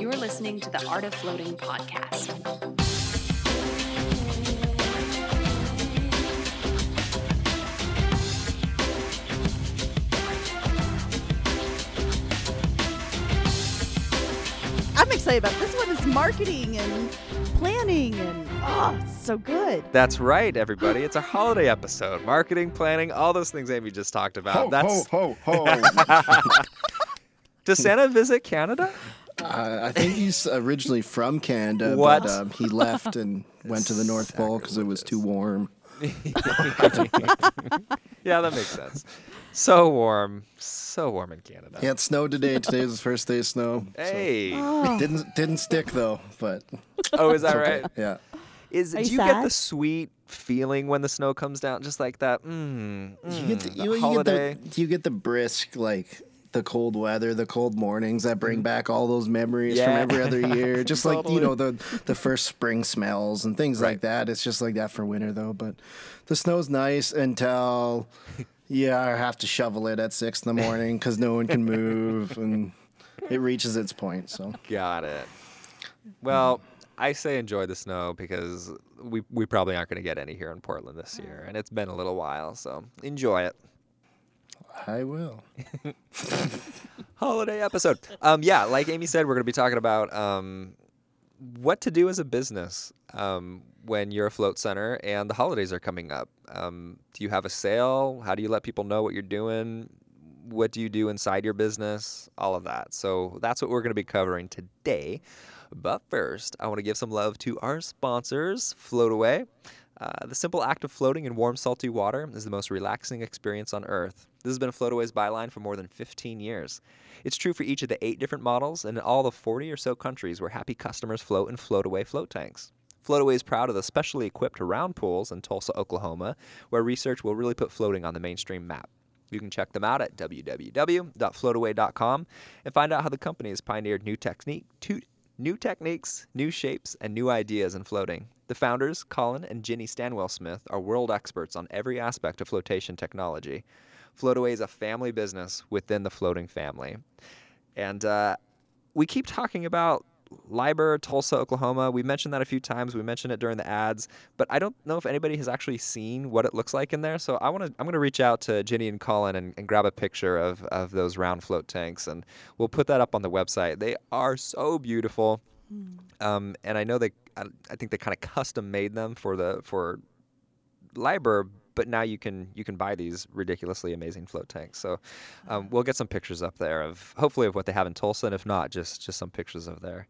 You're listening to the Art of Floating podcast. I'm excited about this one is marketing and planning and oh, so good. That's right, everybody. It's a holiday episode. Marketing, planning, all those things Amy just talked about. Ho, That's ho, ho, ho. Does Santa visit Canada? Uh, I think he's originally from Canada, What? but um, he left and went to the North Pole because it was too warm. Yeah, that makes sense. So warm, so warm in Canada. Yeah, had snow today. Today was the first day of snow. so- Hey. Oh, Didn't didn't stick though, but Oh, is that right? yeah. Is Are do you you get the sweet feeling when the snow comes down, just like that? Mm, You get the, mm, you, the you holiday. get the you get the brisk like the cold weather, the cold mornings that bring mm. back all those memories from every other year. Just like you know the the first spring smells and things Right. like that. It's just like that for winter though. But the snow's nice until yeah, I have to shovel it at six in the morning because no one can move and it reaches its point. So Got it. Well, I say enjoy the snow because we we probably aren't going to get any here in Portland this year, and it's been a little while, so enjoy it. I will. holiday episode. Um, yeah, like Amy said, we're going to be talking about um, what to do as a business um, when you're a float center and the holidays are coming up. Um, do you have a sale? How do you let people know what you're doing? What do you do inside your business? All of that. So that's what we're going to be covering today. But first, I want to give some love to our sponsors, Float Away. Uh, the simple act of floating in warm, salty water is the most relaxing experience on Earth. This has been a Floataway's byline for more than 15 years. It's true for each of the eight different models and in all the 40 or so countries where happy customers float in Floataway float tanks. Floataway is proud of the specially equipped round pools in Tulsa, Oklahoma, where research will really put floating on the mainstream map. You can check them out at www.floataway.com and find out how the company has pioneered new technique, new techniques, new shapes, and new ideas in floating. The founders, Colin and Ginny Stanwell Smith, are world experts on every aspect of flotation technology. Floataway is a family business within the floating family. And uh, we keep talking about LIBR, Tulsa, Oklahoma. We mentioned that a few times. We mentioned it during the ads, but I don't know if anybody has actually seen what it looks like in there. So I want to. I'm going to reach out to Ginny and Colin and, and grab a picture of of those round float tanks, and we'll put that up on the website. They are so beautiful, um, and I know they. I, I think they kind of custom made them for the for LIBR, but now you can you can buy these ridiculously amazing float tanks. So um, we'll get some pictures up there of hopefully of what they have in Tulsa, and if not, just just some pictures of their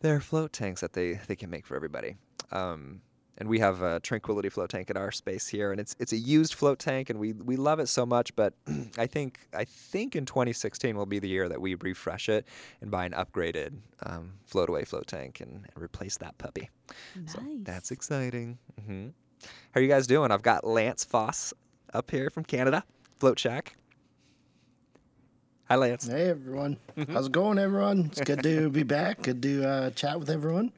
their float tanks that they they can make for everybody. Um, and we have a Tranquility float tank at our space here, and it's it's a used float tank, and we we love it so much. But I think I think in 2016 will be the year that we refresh it and buy an upgraded um, float away float tank and, and replace that puppy. So nice. that's exciting. hmm How are you guys doing? I've got Lance Foss up here from Canada, Float Shack. Hi, Lance. Hey everyone, how's it going, everyone? It's good to be back. Good to uh, chat with everyone.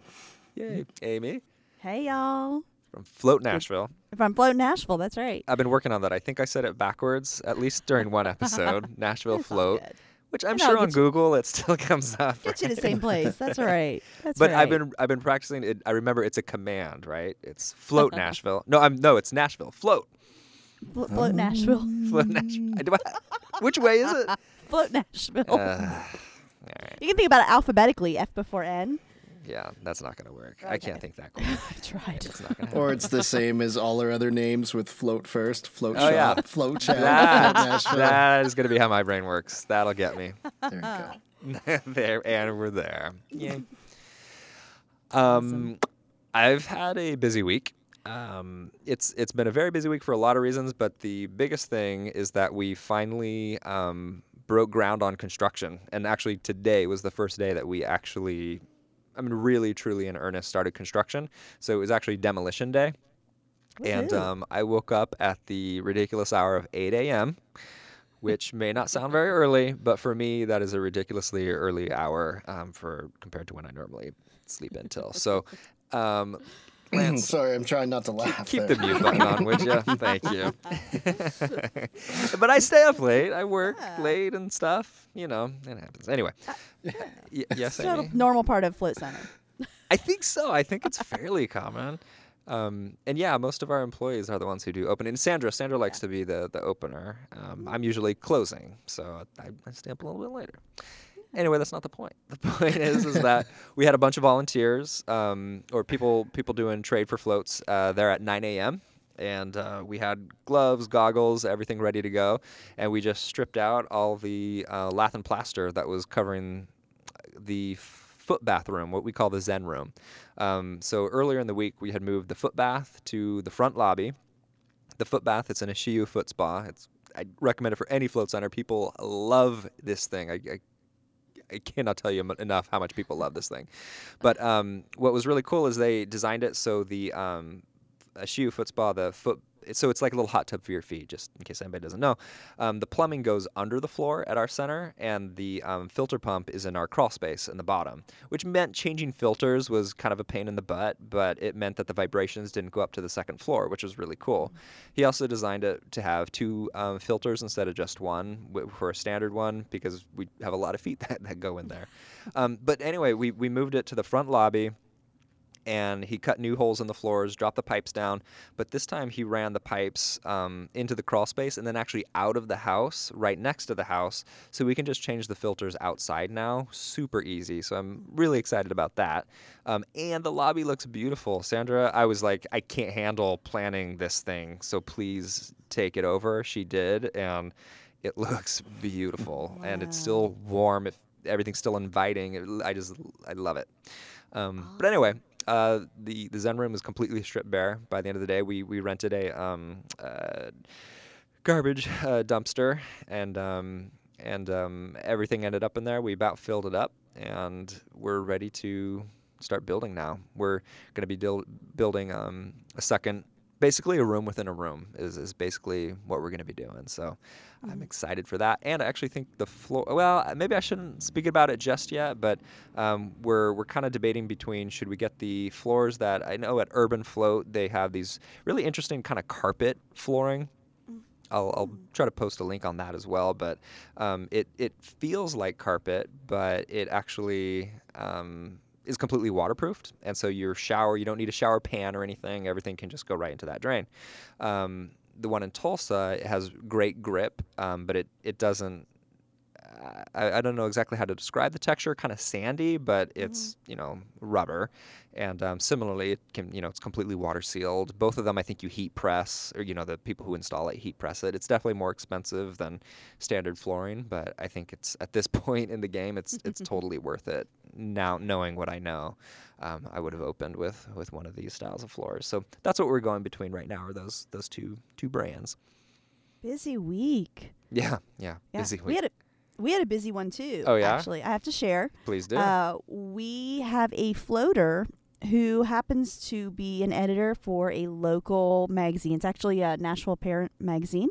Yay. Amy Hey y'all. from Float Nashville. From Float Nashville, that's right. I've been working on that. I think I said it backwards, at least during one episode, Nashville Float, which I'm sure on you- Google it still comes up. Get you to the same place. That's right. That's But right. I've been I've been practicing it. I remember it's a command, right? It's float Nashville. No, I'm no, it's Nashville. Float. Flo- Float Nashville. Float Nashville. Which way is it? Float Nashville. Uh, right. you can think about it alphabetically, F before N. Yeah, that's not gonna work. I can't think that quick. I tried. It's not gonna happen. Or it's the same as all our other names with float first, float Oh, yeah. shop, float shack, That, that is gonna be how my brain works. That'll get me. There you go. there and we're there. Yeah. Um, I've had a busy week. Um, it's it's been a very busy week for a lot of reasons, but the biggest thing is that we finally um, broke ground on construction, and actually today was the first day that we actually, I mean, really truly in earnest started construction. So it was actually demolition day, and um, I woke up at the ridiculous hour of 8 a.m which may not sound very early, but for me, that is a ridiculously early hour um, for compared to when I normally sleep until. So, um, plants. Sorry, I'm trying not to laugh. Keep there. the mute button on, would you? Thank you. but I stay up late. I work Yeah. late and stuff. You know, it happens. Anyway. Uh, Y- yes, It's a normal part of float center. I think so. I think it's fairly common. Um, and yeah, most of our employees are the ones who do open. And Sandra, Sandra likes to be the the opener. Um, I'm usually closing, so I, I stay up a little bit later. Anyway, that's not the point. The point is, is that we had a bunch of volunteers um, or people people doing trade for floats uh, there at 9 a.m. And uh, we had gloves, goggles, everything ready to go. And we just stripped out all the uh, lath and plaster that was covering the foot bathroom, what we call the Zen room. Um, so earlier in the week, we had moved the foot bath to the front lobby. The foot bath, it's an Ishiyu foot spa. It's I recommend it for any float center. People love this thing. I, I, I cannot tell you enough how much people love this thing. But um, what was really cool is they designed it so the um, Ishiyu foot spa, the foot so it's like a little hot tub for your feet, just in case anybody doesn't know. Um, the plumbing goes under the floor at our center, and the um, filter pump is in our crawl space in the bottom, which meant changing filters was kind of a pain in the butt, but it meant that the vibrations didn't go up to the second floor, which was really cool. He also designed it to have two um, filters instead of just one for a standard one because we have a lot of feet that, that go in there. Um, but anyway, we, we moved it to the front lobby and he cut new holes in the floors, dropped the pipes down. But this time he ran the pipes um, into the crawl space and then actually out of the house, right next to the house. So we can just change the filters outside now. Super easy. So I'm really excited about that. Um, and the lobby looks beautiful. Sandra, I was like, I can't handle planning this thing. So please take it over. She did. And it looks beautiful. And it's still warm. If everything's still inviting. It, I just, I love it. Um, But anyway, uh, the the Zen room was completely stripped bare. By the end of the day, we we rented a um, uh, garbage uh, dumpster, and um, and um, everything ended up in there. We about filled it up, and we're ready to start building now. We're going to be building um, a second. Basically, a room within a room is, is basically what we're going to be doing. So, I'm excited for that. And I actually think the floor. Well, maybe I shouldn't speak about it just yet, but um, we're we're kind of debating between should we get the floors that I know at Urban Float they have these really interesting kind of carpet flooring. I'll, I'll try to post a link on that as well. But um, it it feels like carpet, but it actually um, is completely waterproofed, and so your shower you don't need a shower pan or anything. Everything can just go right into that drain. Um, the one in Tulsa has great grip, um, but it it doesn't. I, I don't know exactly how to describe the texture. Kind of sandy, but it's you know rubber, and um, similarly, it can you know it's completely water sealed. Both of them, I think you heat press, or you know the people who install it heat press it. It's definitely more expensive than standard flooring, but I think it's at this point in the game, it's it's totally worth it. Now knowing what I know, um, I would have opened with with one of these styles of floors. So that's what we're going between right now. Are those those two two brands? Busy week. Yeah, yeah, Yeah. busy We week. had a we had a busy one too. Oh, yeah? Actually, I have to share. Please do. Uh, we have a floater who happens to be an editor for a local magazine. It's actually a Nashville Parent magazine,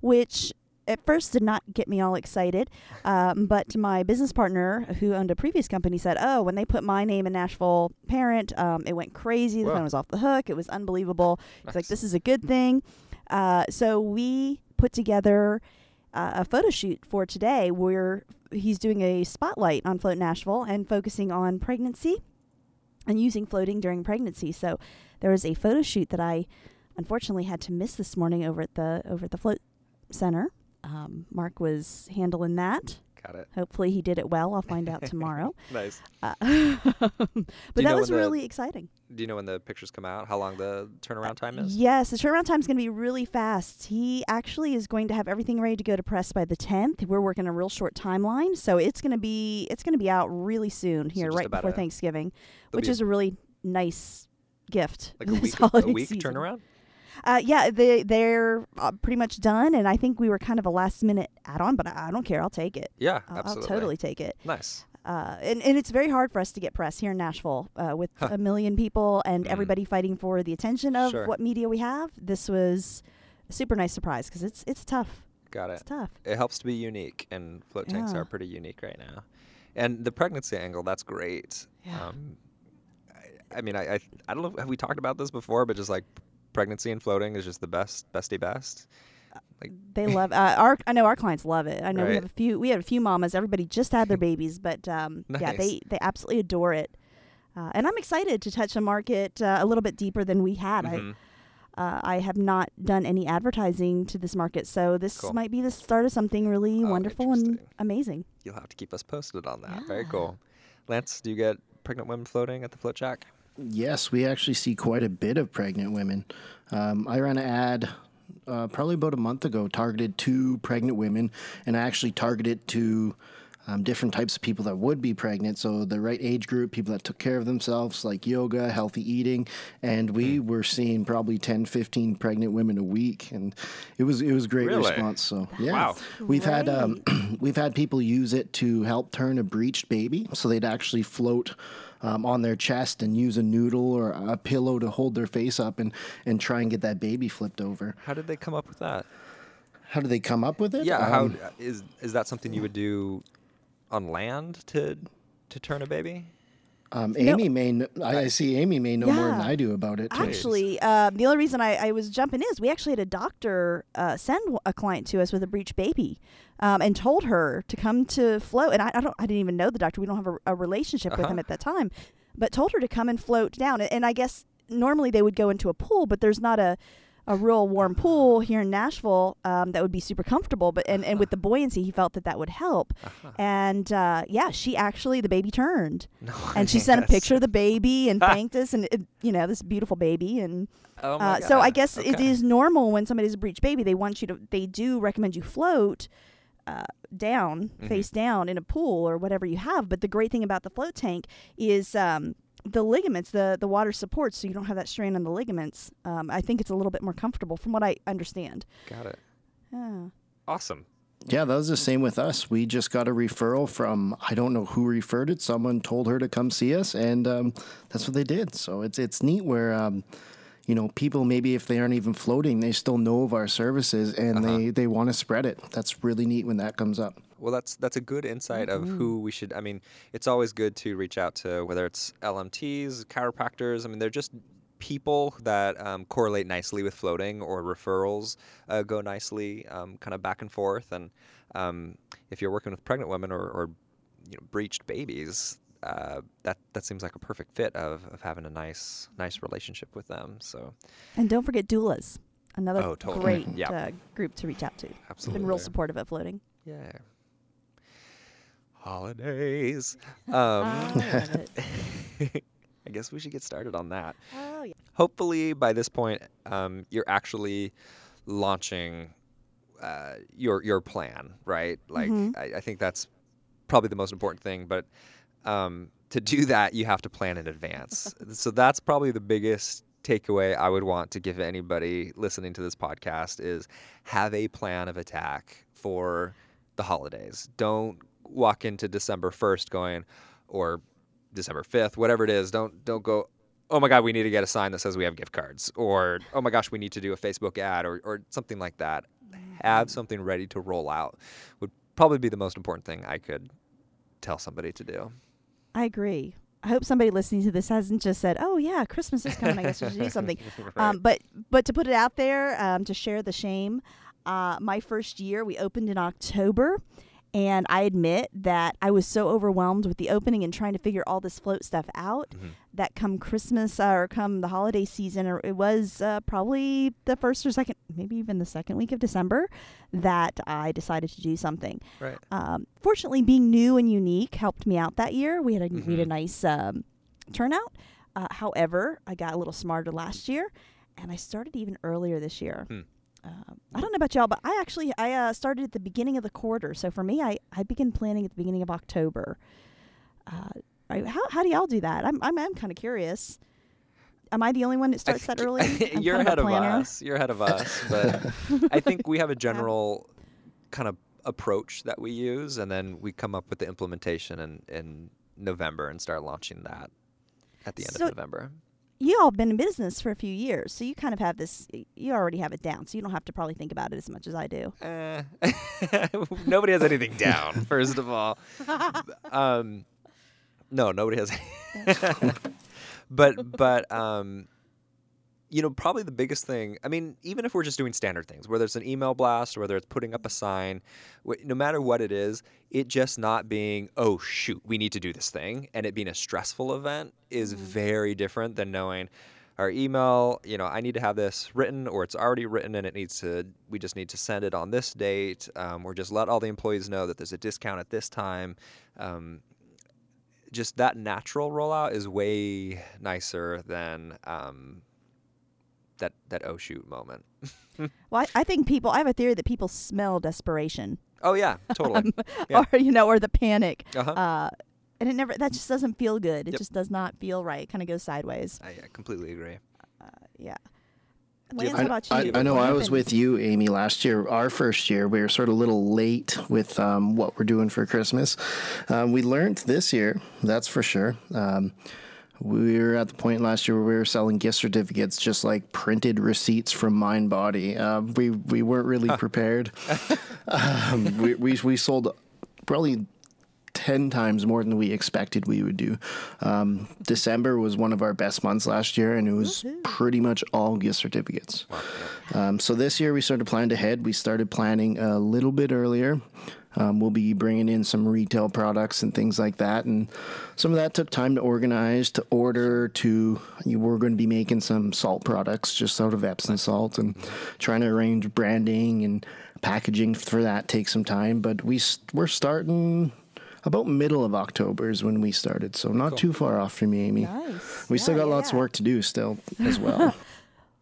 which at first did not get me all excited. Um, but my business partner, who owned a previous company, said, "Oh, when they put my name in Nashville Parent, um, it went crazy. The Whoa. phone was off the hook. It was unbelievable. It's like this is a good thing." Uh, so we put together uh, a photo shoot for today where he's doing a spotlight on Float Nashville and focusing on pregnancy and using floating during pregnancy. So there was a photo shoot that I unfortunately had to miss this morning over at the over at the float center. Um, Mark was handling that. Got it. Hopefully he did it well. I'll find out tomorrow. Nice. Uh, but that was the- really exciting. Do you know when the pictures come out? How long the turnaround time is? Yes, the turnaround time is going to be really fast. He actually is going to have everything ready to go to press by the 10th. We're working a real short timeline, so it's going to be it's going to be out really soon here, just right before a- Thanksgiving, which be is a really nice gift. like a week, a week season. turnaround. Uh, yeah, they they're uh, pretty much done, and I think we were kind of a last minute add on, but I, I don't care. I'll take it. Yeah, I'll, I'll absolutely. totally take it. Nice. Uh, and, and it's very hard for us to get press here in Nashville uh, with Huh. a million people and Mm. everybody fighting for the attention of Sure. what media we have. This was a super nice surprise because it's it's tough. Got It's it. tough. It helps to be unique, and float tanks Yeah. are pretty unique right now. And the pregnancy angle, that's great. Yeah. Um, I mean, I, I I don't know. Have we talked about this before? But just like pregnancy and floating is just the best, bestie best. Like They love uh, our. I know our clients love it. I know we have a few. We had a few mamas. Everybody just had their babies, but um, yeah, they they absolutely adore it. Uh, and I'm excited to touch the market uh, a little bit deeper than we had. mhm. I uh, I have not done any advertising to this market, so this Cool. might be the start of something really Oh, wonderful and amazing. you'll have to keep us posted on that. Very cool. Lance, do you get pregnant women floating at the float shack? Yes, we actually see quite a bit of pregnant women. Um, I ran an ad uh, probably about a month ago targeted to pregnant women, and I actually targeted to um, different types of people that would be pregnant. So the right age group, people that took care of themselves, like yoga, healthy eating, and we Hmm. were seeing probably 10, 15 pregnant women a week, and it was it was great Really? response. So yeah, Wow. we've had um, we've had people use it to help turn a breached baby, so they'd actually float um, on their chest and use a noodle or a pillow to hold their face up and and try and get that baby flipped over. How did they come up with that? How did they come up with it? Yeah, Um, is is that something you would do on land to to turn a baby? Um, Amy may. Kn- I, I see Amy may know more than I do about it. Too. Actually, uh, the only reason I, I was jumping is we actually had a doctor uh, send a client to us with a breech baby, um, and told her to come to float. And I, I don't, I didn't even know the doctor. We don't have a, a relationship with him Uh-huh. at that time, but told her to come and float down. And I guess normally they would go into a pool, but there's not a a real warm pool here in Nashville um, that would be super comfortable. But and, and with the buoyancy, he felt that that would help. Uh-huh. And uh, yeah, she actually the baby turned, and she sent a picture of the baby and thanked us, and it, you know this beautiful baby and. Oh Uh, so I guess it Okay. is normal when somebody's a breech baby. They want you to. They do recommend you float uh, down, Mm-hmm. face down in a pool or whatever you have. But the great thing about the float tank is um, the ligaments, the the water supports, so you don't have that strain on the ligaments. Um, I think it's a little bit more comfortable, from what I understand. Got it. Yeah. Awesome. Yeah, that was the same with us. We just got a referral from I don't know who referred it. Someone told her to come see us, and um, that's what they did. So it's it's neat where um, you know people maybe if they aren't even floating, they still know of our services and they they want to spread it. That's really neat when that comes up. Well, that's that's a good insight of who we should. I mean, it's always good to reach out to whether it's LMTs, chiropractors. I mean, they're just people that um, correlate nicely with floating, or referrals uh, go nicely, um, kind of back and forth. And um, if you're working with pregnant women or, or you know, breached babies, uh, that that seems like a perfect fit of, of having a nice nice relationship with them. So And don't forget doulas. Another Oh, totally. great Yeah. uh, group to reach out to. absolutely, Been real supportive of floating. Yeah. Holidays. Um, I. I guess we should get started on that. Oh yeah. Hopefully, by this point, um, you're actually launching uh, your your plan, right? Like, Mhm. I, I think that's probably the most important thing. But um, to do that, you have to plan in advance. so that's probably the biggest takeaway I would want to give anybody listening to this podcast is have a plan of attack for the holidays. Don't walk into December 1st going or December 5th, whatever it is. Don't don't go oh my god, we need to get a sign that says we have gift cards or oh my gosh, we need to do a Facebook ad or or something like that. Have something ready to roll out would probably be the most important thing I could tell somebody to do. I agree. I hope somebody listening to this hasn't just said, "Oh yeah, Christmas is coming. I guess we should do something." Right. Um, but but to put it out there, um, to share the shame. Uh, my first year, we opened in October, and I admit that I was so overwhelmed with the opening and trying to figure all this float stuff out Mhm. that come Christmas uh, or come the holiday season, or it was uh, probably the first or second, maybe even the second week of December, that I decided to do something. Right. Um, fortunately, being new and unique helped me out that year. We had a we had a Mhm. nice um, turnout. Uh, however, I got a little smarter last year, and I started even earlier this year. Hmm. Um, I don't know about y'all, but I actually I uh, started at the beginning of the quarter. So for me, I, I began planning at the beginning of October. Uh, how how do y'all do that? I'm I'm, I'm kind of curious. Am I the only one that starts that early? I'm You're ahead of us. You're ahead of us. But I think we have a general kind of approach that we use, and then we come up with the implementation in, in November and start launching that at the end So- of November. You all have been in business for a few years, so you kind of have this. You already have it down, so you don't have to probably think about it as much as I do. Eh. nobody has anything down, first of all. um, no, nobody has. but but um, you know, probably the biggest thing. I mean, even if we're just doing standard things, whether it's an email blast, or whether it's putting up a sign, no matter what it is, it just not being oh shoot, we need to do this thing, and it being a stressful event is very different than knowing our email. You know, I need to have this written, or it's already written, and it needs to. We just need to send it on this date, um, or just let all the employees know that there's a discount at this time. Um, just that natural rollout is way nicer than um, that that oh shoot moment. Well, I, I think people. I have a theory that people smell desperation, Oh yeah, totally. Yeah. or you know, or the panic. Uh-huh. Uh, and it never. That just doesn't feel good. It Yep. just does not feel right. Kind of goes sideways. I, I completely agree. Yeah. Do Lance, I, about you? I, I know What I was with you, Amy, last year. Our first year, we were sort of a little late with um, what we're doing for Christmas. Um, we learned this year, that's for sure. Um, we were at the point last year where we were selling gift certificates, just like printed receipts from Mind Body. Uh, we we weren't really prepared. um, we, we we sold probably 10 times more than we expected we would do. Um, December was one of our best months last year, and it was pretty much all gift certificates. Um, so this year we started planning ahead. We started planning a little bit earlier. Um, we'll be bringing in some retail products and things like that, and some of that took time to organize, to order. To you we're going to be making some salt products just out of Epsom salt, and trying to arrange branding and packaging for that takes some time. But we, we're starting about middle of October is when we started, so not too far off from you, Amy. Nice. We still got yeah, lots yeah. of work to do still as well.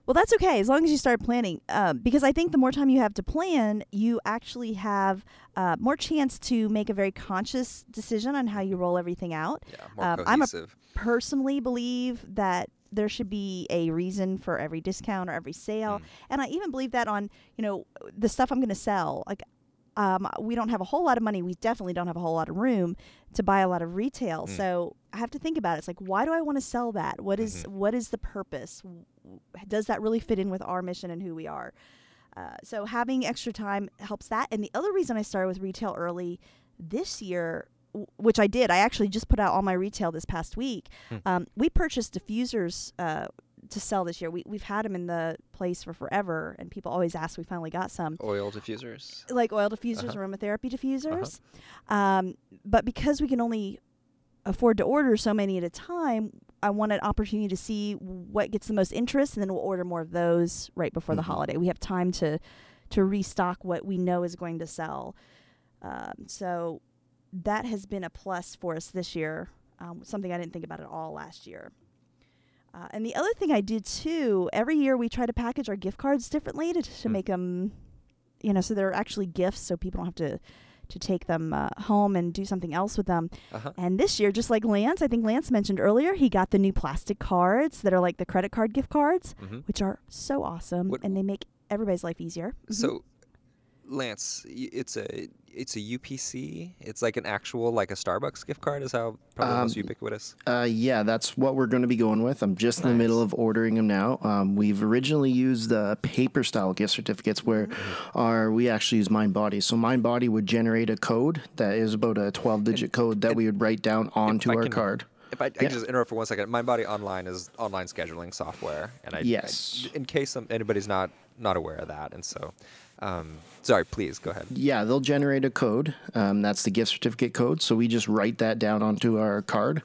Well, that's okay as long as you start planning. Um, because I think the more time you have to plan, you actually have uh, more chance to make a very conscious decision on how you roll everything out. Yeah, more Um, I'm a personally believe that there should be a reason for every discount or every sale, and I even believe that on you know the stuff I'm going to sell. Like, um, we don't have a whole lot of money. We definitely don't have a whole lot of room to buy a lot of retail. So I have to think about it. It's like, why do I want to sell that? What is- what is the purpose? Does that really fit in with our mission and who we are? Uh, so having extra time helps that. And the other reason I started with retail early this year, w- which I did, I actually just put out all my retail this past week. Um, we purchased diffusers uh, to sell this year. We, we've had them in the place for forever, and people always ask. We finally got some Oil diffusers. like oil diffusers, aromatherapy diffusers. Um, but because we can only afford to order so many at a time, I want an opportunity to see what gets the most interest, and then we'll order more of those right before the holiday. We have time to to restock what we know is going to sell. Um, so that has been a plus for us this year. Um, something I didn't think about at all last year. Uh, and the other thing I did too, every year we try to package our gift cards differently to, to Hmm. make them, you know, so they're actually gifts, so people don't have to to take them uh, home and do something else with them. Uh-huh. And this year, just like Lance, I think Lance mentioned earlier, he got the new plastic cards that are like the credit card gift cards, Mhm. which are so awesome, What- and they make everybody's life easier. Mhm. So, Lance, it's a it's a UPC. It's like an actual like a Starbucks gift card. Is how probably most Um, ubiquitous. Uh, yeah, that's what we're going to be going with. I'm just in the middle of ordering them now. Um, we've originally used the paper style gift certificates where Mm-hmm. our we actually use MindBody. So MindBody would generate a code that is about a 12 digit code that we would write down onto our can- card. If I, I can just interrupt for one second, MindBody Online is online scheduling software, and I, I- Yes. in case anybody's not not aware of that, and so, um, sorry, please go ahead. Yeah, they'll generate a code. Um, that's the gift certificate code. So we just write that down onto our card.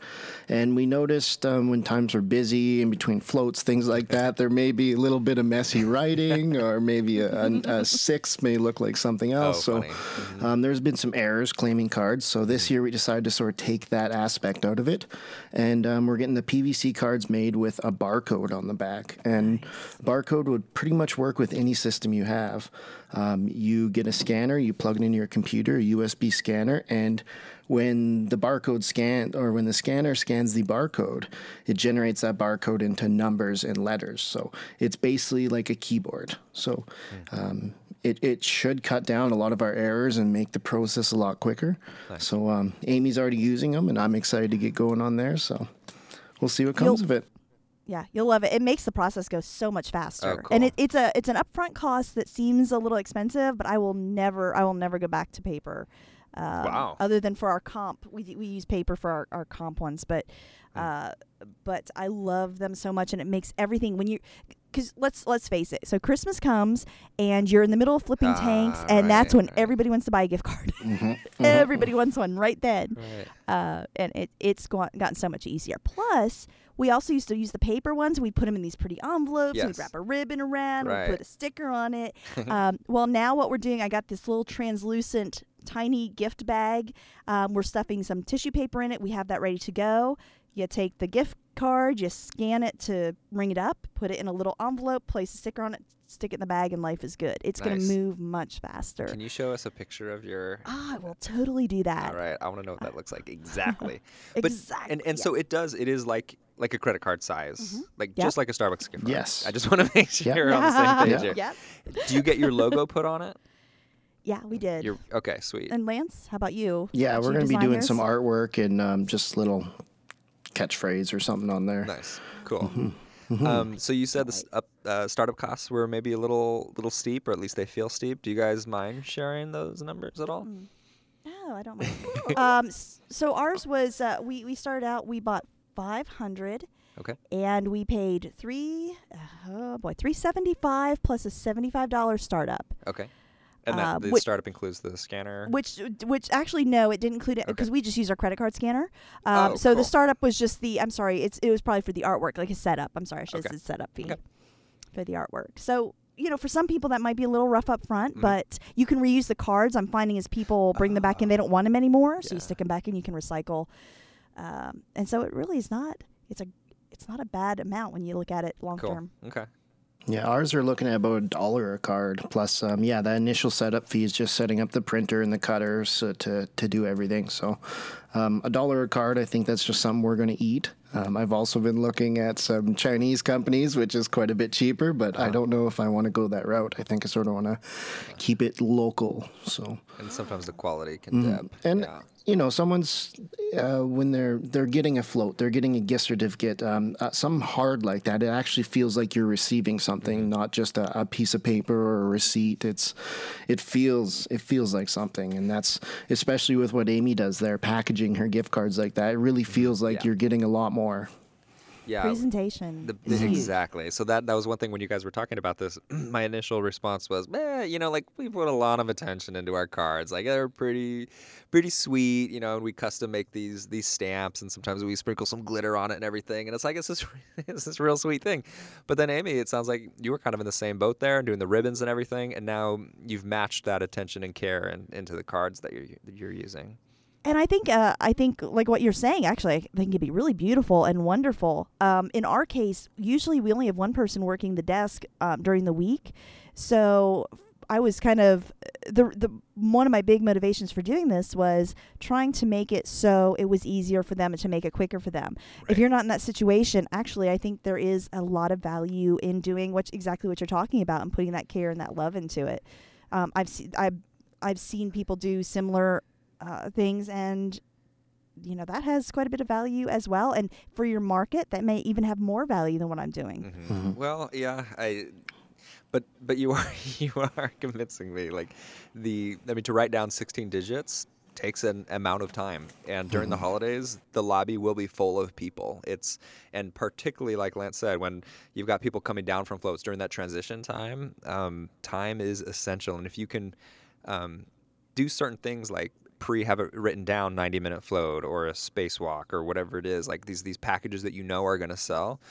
And we noticed um, when times are busy in between floats, things like that, there may be a little bit of messy writing, or maybe a, a, a six may look like something else. so funny. um, there's been some errors claiming cards. So this year we decided to sort of take that aspect out of it. And um, we're getting the PVC cards made with a barcode on the back. And barcode would pretty much work with any system you have. Um, you get a scanner, you plug it into your computer, a USB scanner, and when the barcode scan or when the scanner scans the barcode, it generates that barcode into numbers and letters. So it's basically like a keyboard. So um, it, it should cut down a lot of our errors and make the process a lot quicker. So um, Amy's already using them, and I'm excited to get going on there. So we'll see what comes You'll- of it. Yeah, you'll love it. It makes the process go so much faster. And cool. it, it's a it's an upfront cost that seems a little expensive, but I will never I will never go back to paper. Um, Wow. Other than for our comp, we we use paper for our, our comp ones, but uh, but I love them so much, and it makes everything when you. Because let's let's face it. So Christmas comes, and you're in the middle of flipping tanks, Ah, and that's when right. everybody wants to buy a gift card. Mhm. everybody wants one right then Right. uh, and it, it's go- gotten so much easier. Plus, we also used to use the paper ones. We'd put them in these pretty envelopes. Yes. We'd wrap a ribbon around. We'd put a sticker on it. um, well, now what we're doing, I got this little translucent, tiny gift bag. Um, we're stuffing some tissue paper in it. We have that ready to go. You take the gift card, you scan it to ring it up, put it in a little envelope, place a sticker on it, stick it in the bag, and life is good. It's going to move much faster. Can you show us a picture of your? Ah, I will totally do that. All right, I want to know what that looks like exactly. Exactly. And and yeah. so it does. It is like like a credit card size, like Yep. just like a Starbucks gift card. Yes. I just want to make sure Yep. you're on the same page here. Yep. Do you get your logo put on it? Yeah, we did. You're okay, sweet. And Lance, how about you? Yeah, Did we're you going to be design doing some artwork and um, just little catchphrase or something on there. Nice, cool. Mm-hmm. Um, so you said the s- uh, startup costs were maybe a little little steep, or at least they feel steep. Do you guys mind sharing those numbers at all? No, I don't mind. um, so ours was uh, we we started out we bought five hundred. Okay. And we paid three, oh boy, three seventy five plus a seventy five dollar startup. Okay. And that Uh, the which- startup includes the scanner. Which, which actually no, it didn't include it because we just use our credit card scanner. Um, Oh, so cool. the startup was just the. I'm sorry, it's it was probably for the artwork, like a setup. I'm sorry, I should have said setup fee Okay. for the artwork. So you know, for some people that might be a little rough up front, Mhm. but you can reuse the cards. I'm finding as people bring them back in, they don't want them anymore, so you stick them back in. You can recycle, um, and so it really is not. It's a it's not a bad amount when you look at it long cool. term. Okay. Yeah, ours are looking at about a dollar a card. Plus, um, yeah, that initial setup fee is just setting up the printer and the cutters uh, to to do everything. So, um, a dollar a card, I think that's just something we're going to eat. Um, I've also been looking at some Chinese companies, which is quite a bit cheaper, but I don't know if I want to go that route. I think I sort of want to keep it local. So, And sometimes the quality can dip. Mm-hmm. and yeah. You know, someone's uh, when they're they're getting a float, they're getting a gift certificate, um, uh, something hard like that. It actually feels like you're receiving something, not just a, a piece of paper or a receipt. It's it feels it feels like something, and that's especially with what Amy does there, packaging her gift cards like that. It really feels like Yeah. you're getting a lot more. Yeah. Presentation. The, the- exactly. So that that was one thing when you guys were talking about this. My initial response was, "Man, you know, like we put a lot of attention into our cards. Like they're pretty, pretty sweet. You know, and we custom make these these stamps, and sometimes we sprinkle some glitter on it and everything. And it's like it's this it's this real sweet thing. But then Amy, it sounds like you were kind of in the same boat there, and doing the ribbons and everything. And now you've matched that attention and care and into the cards that you're that you're using. And I think, uh, I think, like what you're saying, actually, I think it'd be really beautiful and wonderful. Um, in our case, usually we only have one person working the desk um, during the week, so I was kind of the the one of my big motivations for doing this was trying to make it so it was easier for them and to make it quicker for them. If you're not in that situation, actually, I think there is a lot of value in doing what exactly what you're talking about and putting that care and that love into it. Um, I've seen I've I've seen people do similar uh, things and you know that has quite a bit of value as well and for your market that may even have more value than what i'm doing Mhm. Well, yeah, I. But but you are you are convincing me. Like the I mean to write down 16 digits takes an amount of time, and during the holidays, the lobby will be full of people. It's and particularly like Lance said, when you've got people coming down from floats during that transition time, um, time is essential, and if you can. Um, do certain things like pre have it written down 90 minute float or a spacewalk or whatever it is like these these packages that you know are going to sell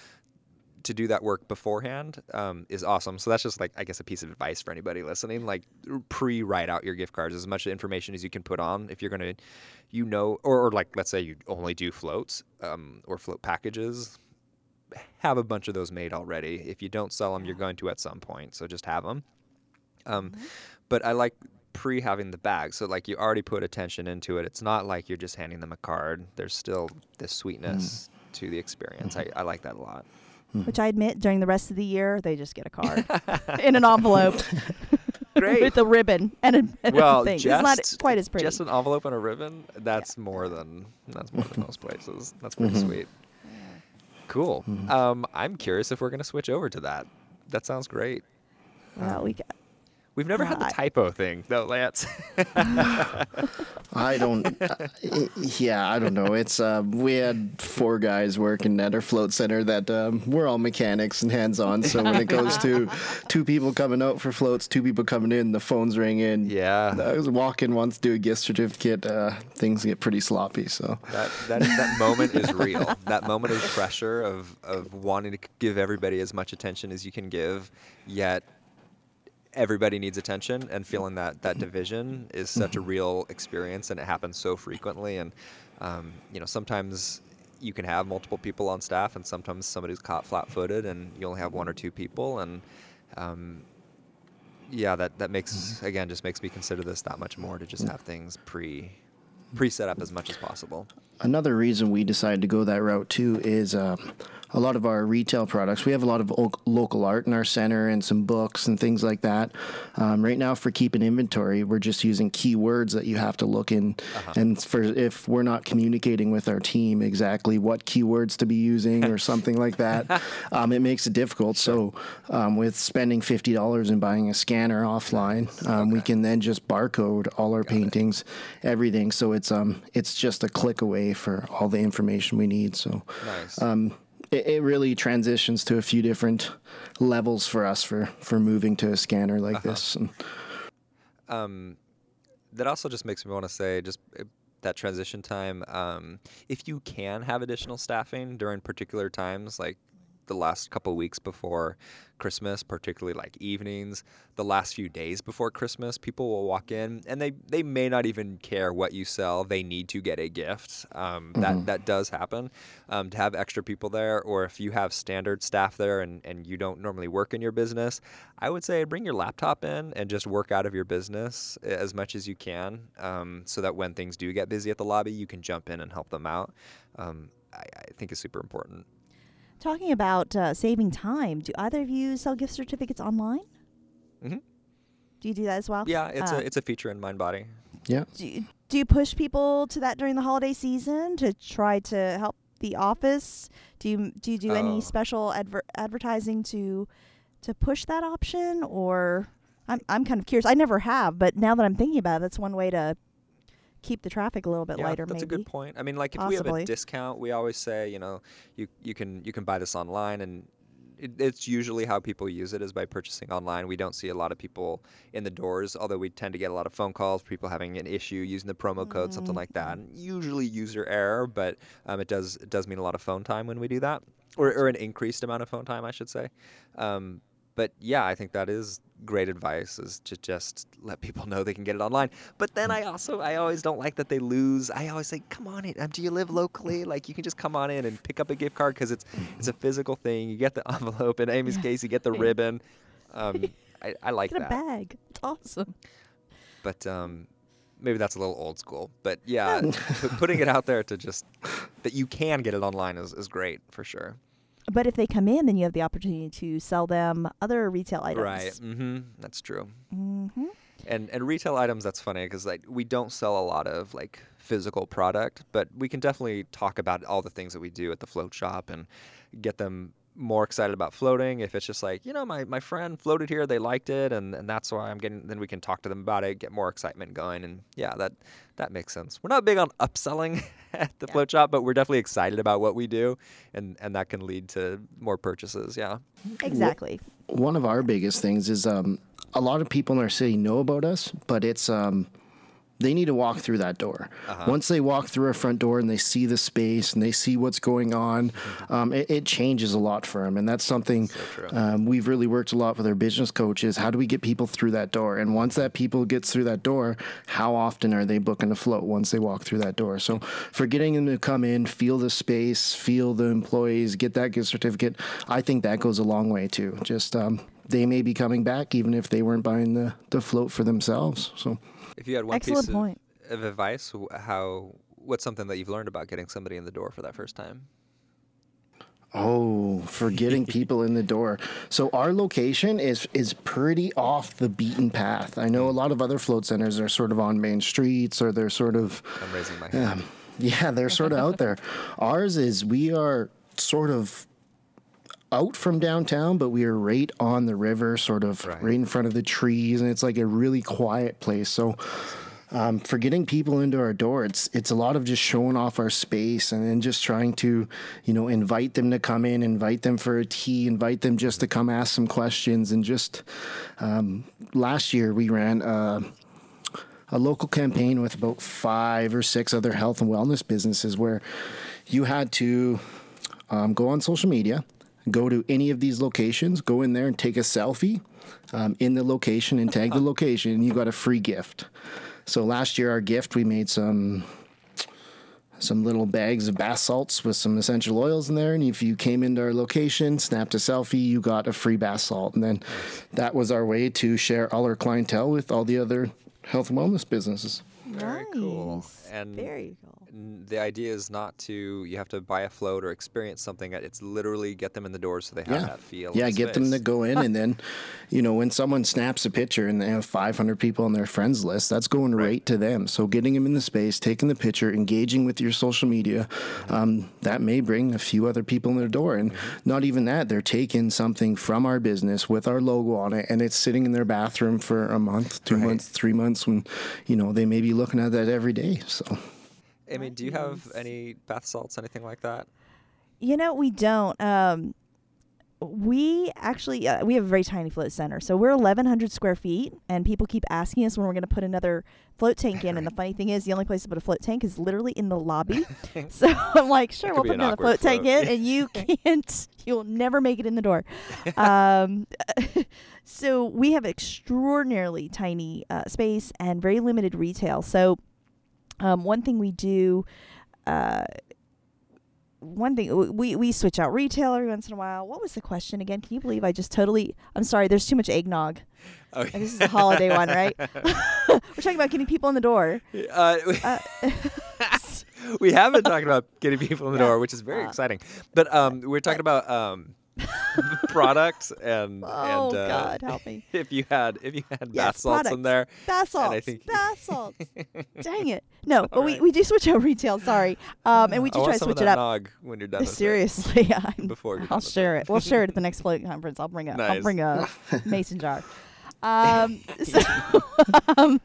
to do that work beforehand um, is awesome. So that's just like i guess a piece of advice for anybody listening like pre write out your gift cards as much information as you can put on if you're going to you know or, or like let's say you only do floats um, or float packages have a bunch of those made already. If you don't sell them you're going to at some point so just have them um, but I like pre having the bag. So like you already put attention into it. It's not like you're just handing them a card. There's still this sweetness mm-hmm. to the experience. Mm-hmm. I, I like that a lot. Mm-hmm. which i admit during the rest of the year they just get a card in an envelope Great. with a ribbon and a, and well, thing just, it's not quite as pretty Just an envelope and a ribbon. That's more than that's more than most places. That's pretty sweet. Cool. Um, I'm curious if we're gonna switch over to that. That sounds great. well we um, got We've never had the typo thing though, Lance. I don't. uh, yeah, I don't know. It's uh, we had four guys working at our float center that um, we're all mechanics and hands on. So when it goes to two people coming out for floats, two people coming in, the phones ring in. Yeah. I was walking once, do a gift certificate. Uh, things get pretty sloppy. So that that that moment is real. That moment of pressure of of wanting to give everybody as much attention as you can give, yet everybody needs attention and feeling that that division is such a real experience and it happens so frequently and um, you know sometimes you can have multiple people on staff and sometimes somebody's caught flat-footed and you only have one or two people and um, yeah that that makes again just makes me consider this that much more to just have things pre pre set up as much as possible Another reason we decided to go that route too is um, a lot of our retail products. We have a lot of local art in our center and some books and things like that. Um, right now, for keeping inventory, we're just using keywords that you have to look in. And for if we're not communicating with our team exactly what keywords to be using or something like that, um, it makes it difficult. So, um, with spending fifty dollars and buying a scanner offline, um, we can then just barcode all our paintings, everything. So it's um it's just a click away for all the information we need. So nice um, it, it really transitions to a few different levels for us for for moving to a scanner like this. And um, that also just makes me want to say just uh, that transition time. Um, if you can have additional staffing during particular times, like the last couple weeks before Christmas, particularly like evenings, the last few days before Christmas, people will walk in and they, they may not even care what you sell. They need to get a gift. Um, That that does happen. Um, to have extra people there, or if you have standard staff there and, and you don't normally work in your business, I would say bring your laptop in and just work out of your business as much as you can, um, so that when things do get busy at the lobby, you can jump in and help them out. Um, I, I think is super important. Talking about uh, saving time, do either of you sell gift certificates online? Mhm. Do you do that as well? Yeah, it's Uh, a it's a feature in MindBody. yeah, do you, do you push people to that during the holiday season to try to help the office? Do you do you do Oh. any special adver- advertising to to push that option or I'm I'm kind of curious. I never have, but now that I'm thinking about it, that's one way to keep the traffic a little bit yeah, lighter that's maybe. a good point. I mean, like if we have a discount, we always say, you know, you you can you can buy this online, and it, it's usually how people use it is by purchasing online. We don't see a lot of people in the doors, although we tend to get a lot of phone calls, people having an issue using the promo code, something like that. And usually user error, but um, it does it does mean a lot of phone time when we do that, or or an increased amount of phone time, I should say. Um, but yeah, I think that is great advice is to just let people know they can get it online. But then I also I always don't like that they lose. I always say, come on in. Um, do you live locally? Like you can just come on in and pick up a gift card because it's it's a physical thing. You get the envelope. In Amy's Yeah. case, you get the ribbon. Um, I, I like that. Get a bag. It's awesome. But um, maybe that's a little old school. But yeah, putting it out there to just that you can get it online is, is great for sure. But if they come in, then you have the opportunity to sell them other retail items. Right. Mm-hmm. That's true. Mm-hmm. And and retail items that's funny because like we don't sell a lot of like physical product, but we can definitely talk about all the things that we do at the float shop and get them more excited about floating. If it's just like you know my, my friend floated here, they liked it, and, and that's why I'm getting. Then we can talk to them about it, get more excitement going, and yeah, that that makes sense. We're not big on upselling at the Yeah. float shop, but we're definitely excited about what we do, and and that can lead to more purchases. Yeah. Exactly. one of our biggest things is um, a lot of people in our city know about us, but it's um, they need to walk through that door. Once they walk through our front door and they see the space and they see what's going on, um, it, it changes a lot for them. And that's something true. um, we've really worked a lot with our business coaches. How do we get people through that door? And once that people gets through that door, how often are they booking a float once they walk through that door? So for getting them to come in, feel the space, feel the employees, get that gift certificate, I think that goes a long way too. Just um, they may be coming back even if they weren't buying the, the float for themselves. So If you had one Excellent piece of, point. of advice, how what's something that you've learned about getting somebody in the door for that first time? Oh, for getting people in the door. So our location is is pretty off the beaten path. I know a lot of other float centers are sort of on main streets or they're sort of I'm raising my hand. um, yeah, they're sort of out there. Ours is we are sort of out from downtown, but we are right on the river, sort of Right. right, in front of the trees, and it's like a really quiet place. So. Um, for getting people into our door, it's it's a lot of just showing off our space and then just trying to, you know, invite them to come in, invite them for a tea, invite them just to come ask some questions, and just um, last year we ran a, a local campaign with about five or six other health and wellness businesses where you had to um, go on social media, go to any of these locations, go in there and take a selfie um, in the location and tag the location, and you got a free gift. So last year, our gift we made some some little bags of bath salts with some essential oils in there, and if you came into our location, snapped a selfie, you got a free bath salt, and then that was our way to share all our clientele with all the other health and wellness businesses. Very cool. And Very cool. the idea is not to you have to buy a float or experience something. It's literally get them in the door so they have Yeah. that feel. Yeah, get them to go in, and then, you know, when someone snaps a picture and they have 500 people on their friends list, that's going right, to them. So getting them in the space, taking the picture, engaging with your social media, um, that may bring a few other people in their door. And not even that, they're taking something from our business with our logo on it, and it's sitting in their bathroom for a month, two Right. months, three months, when, you know, they may be looking at that every day. So. Amy, do you have any bath salts, anything like that? You know, we don't. Um, we actually uh, we have a very tiny float center, so we're 1,100 square feet, and people keep asking us when we're going to put another float tank in. And the funny thing is, the only place to put a float tank is literally in the lobby. so I'm like, sure, we'll put an another awkward float tank in, and you can't, you'll never make it in the door. um, so we have extraordinarily tiny uh, space and very limited retail. So um, one thing we do. Uh, one thing we we switch out retail every once in a while. What was the question again? Can you believe I just totally? I'm sorry. There's too much eggnog. Oh, And this is the holiday one, right? We're talking about getting people in the door. Uh, Uh, we have been talking about getting people in the door, which is very Uh, exciting. But um, we're talking about um, products and oh and uh, God, help me! if you had if you had bath Yes, salts in there. Bath salts. I think- bath salts. Dang it! No, but we, we do switch out retail. Sorry, um, and we I do want try to switch it up. nog when you're done. Seriously, I'm, before i'll it. share it. We'll share it at the next float conference. I'll bring a will Nice. bring a mason jar. Um, so, um,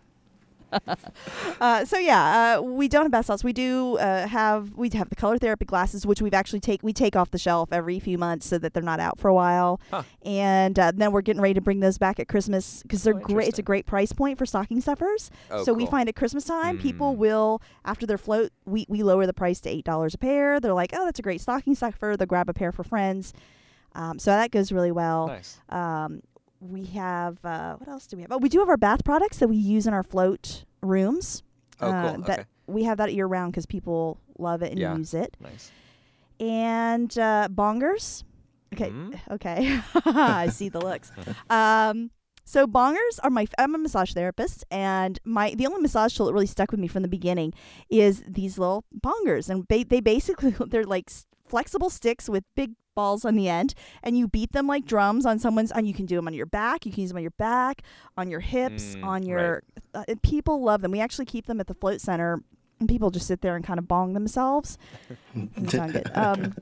uh, so yeah, uh, we don't have bath salts. We do uh, have we have the color therapy glasses, which we've actually take we take off the shelf every few months so that they're not out for a while. Huh. And uh, then we're getting ready to bring those back at Christmas because they're Oh, great. It's a great price point for stocking stuffers. Oh, so we find at Christmas time, people Mm. will after their float, we we lower the price to eight dollars a pair. They're like, oh, that's a great stocking stuffer. They'll grab a pair for friends. Um, so that goes really well. Nice. Um, we have uh, what else do we have? Oh, we do have our bath products that we use in our float rooms. Oh, uh, cool. That Okay. we have that year round because people love it and Yeah. use it. Nice. And uh, bongers. Okay, Mm. okay. I see the looks. Um, so bongers are my. f- I'm a massage therapist, and my the only massage tool that really stuck with me from the beginning is these little bongers, and they they basically they're like s- flexible sticks with big balls on the end, and you beat them like drums on someone's. And you can do them on your back. You can use them on your back, on your hips, Mm, on right. your. Uh, people love them. We actually keep them at the float center, and people just sit there and kind of bong themselves. Doesn't sound good. Um,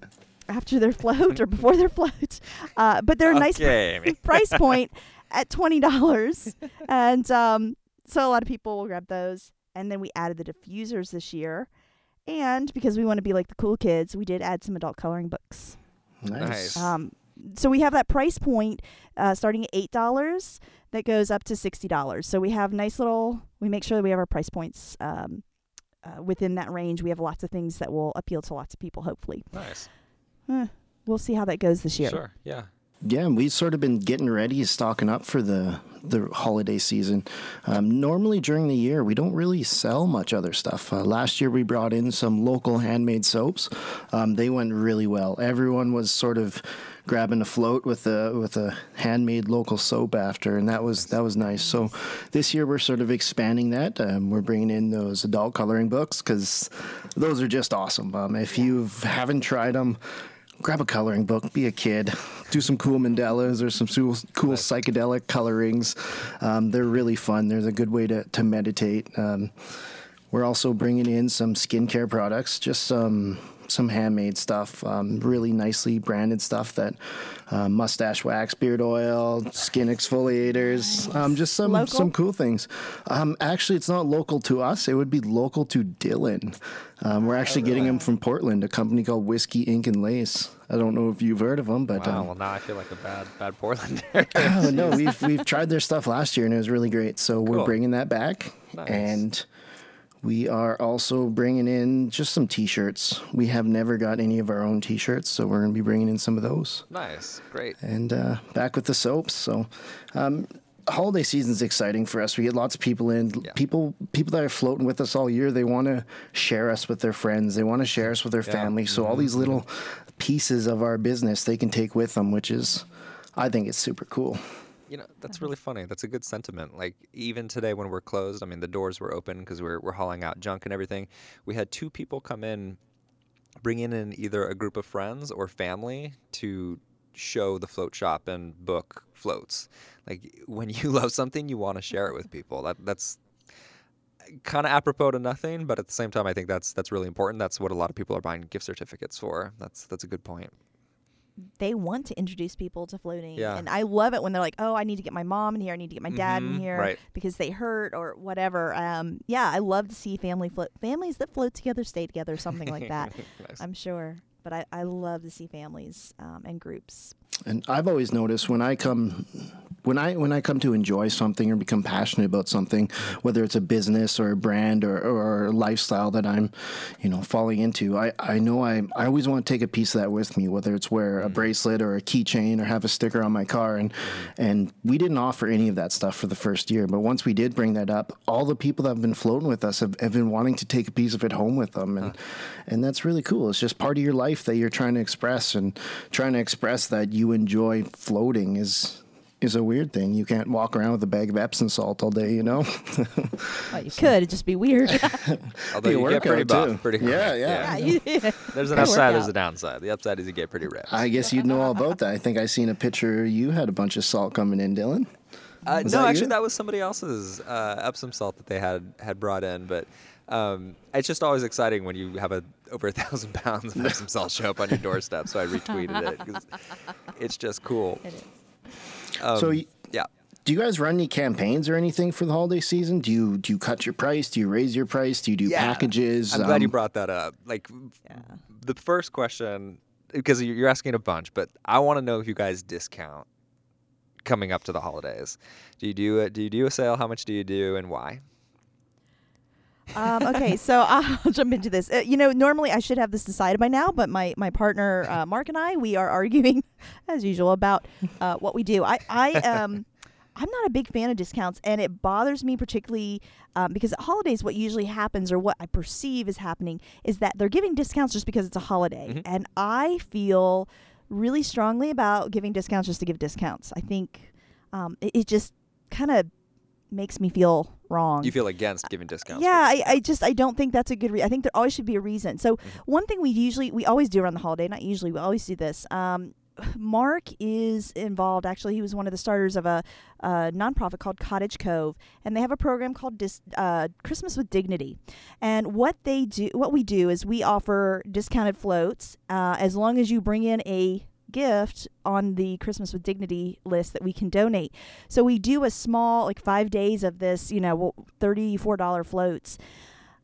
after their float or before their float, uh, but they're a nice Okay, price point at twenty dollars, and um, so a lot of people will grab those. And then we added the diffusers this year, and because we want to be like the cool kids, we did add some adult coloring books. Nice. Um, so we have that price point uh, starting at eight dollars that goes up to sixty dollars. So we have nice little. We make sure that we have our price points um, uh, within that range. We have lots of things that will appeal to lots of people. Hopefully, Nice. Eh, we'll see how that goes this year. Sure. Yeah. Yeah, we've sort of been getting ready, stocking up for the the holiday season. Um, normally during the year, we don't really sell much other stuff. Uh, last year, we brought in some local handmade soaps. Um, they went really well. Everyone was sort of grabbing a float with a with a handmade local soap after, and that was that was nice. So this year, we're sort of expanding that. Um, we're bringing in those adult coloring books because those are just awesome. Um, if you haven't tried them grab a coloring book, be a kid, do some cool mandalas or some cool, cool psychedelic colorings. Um, they're really fun. They're a good way to, to meditate. Um, we're also bringing in some skincare products, just some some handmade stuff, um, really nicely branded stuff that uh, mustache wax, beard oil, skin exfoliators, um, just some Local? some cool things. Um, actually, it's not local to us. It would be local to Dylan. Um, we're actually getting them from Portland, a company called Whiskey Ink and Lace. I don't know if you've heard of them, but Wow. um, Well, now I feel like a bad bad Portlander. oh, no, we've we've tried their stuff last year and it was really great. So we're Cool. bringing that back, Nice. and we are also bringing in just some T-shirts. We have never got any of our own T-shirts, so we're going to be bringing in some of those. nice. Great. And uh, back with the soaps. So. Um, Holiday season's exciting for us. We get lots of people in. Yeah. People, people that are floating with us all year. They want to share us with their friends. They want to share us with their Yeah. family. So Mm-hmm. all these little pieces of our business they can take with them, which is, I think, it's super cool. You know, that's uh-huh. really funny. That's a good sentiment. Like even today when we're closed, I mean the doors were open because we're we're hauling out junk and everything. We had two people come in, bringing in either a group of friends or family to show the float shop and book floats. Like when you love something, you want to share it with people. That that's kind of apropos to nothing, but at the same time, I think that's that's really important. That's what a lot of people are buying gift certificates for. That's that's a good point. They want to introduce people to floating. Yeah. And I love it when they're like, oh, I need to get my mom in here. I need to get my dad in Mhm, here right. because they hurt or whatever. Um, yeah, I love to see family float families that float together, stay together, something like that. Nice. I'm sure. But I, I love to see families um, and groups. And I've always noticed when I come when I when I come to enjoy something or become passionate about something, whether it's a business or a brand or, or a lifestyle that I'm, you know, falling into, I, I know I, I always want to take a piece of that with me, whether it's wear a mm-hmm. bracelet or a keychain or have a sticker on my car. And and we didn't offer any of that stuff for the first year. But once we did bring that up, all the people that have been floating with us have, have been wanting to take a piece of it home with them. And and that's really cool. It's just part of your life that you're trying to express and trying to express that you enjoy floating is is a weird thing. You can't walk around with a bag of Epsom salt all day, you know. Well, you could. It'd just be weird. Although Be a you get pretty buff too. pretty quick. Yeah, yeah. yeah, you, There's an upside, there's workout. a downside. The upside is you get pretty ripped. I guess you'd know all about that. I think I seen a picture. You had a bunch of salt coming in, Dylan. Uh, no, that actually, you? that was somebody else's uh, Epsom salt that they had had brought in. But um, it's just always exciting when you have a over a thousand pounds of Epsom salt show up on your doorstep. So I retweeted it 'cause it's just cool. it is. Um, So y- yeah, Do you guys run any campaigns or anything for the holiday season? Do you do you cut your price? Do you raise your price? Do you do Yeah. packages? I'm glad you Um, brought that up. Like Yeah. the first question, because you- you're asking a bunch, but I want to know if you guys discount coming up to the holidays. Do you do it? Do you do a sale? How much do you do, and why? Um, okay, so I'll jump into this. Uh, you know, normally I should have this decided by now, but my my partner uh, Mark and I we are arguing as usual about uh, what we do. I I um. I'm not a big fan of discounts, and it bothers me particularly um, because at holidays, what usually happens, or what I perceive is happening, is that they're giving discounts just because it's a holiday. Mhm. And I feel really strongly about giving discounts just to give discounts. I think um, it, it just kind of makes me feel wrong. You feel against giving discounts? Yeah, I. I just I don't think that's a good. Re- I think there always should be a reason. So one thing we usually we always do around the holiday, not usually, we always do this. Um, Mark is involved. Actually, he was one of the starters of a, a nonprofit called Cottage Cove, and they have a program called Dis- uh, Christmas with Dignity. And what they do, what we do, is we offer discounted floats uh, as long as you bring in a gift on the Christmas with Dignity list that we can donate. So we do a small, like five days of this, you know, thirty-four dollar floats,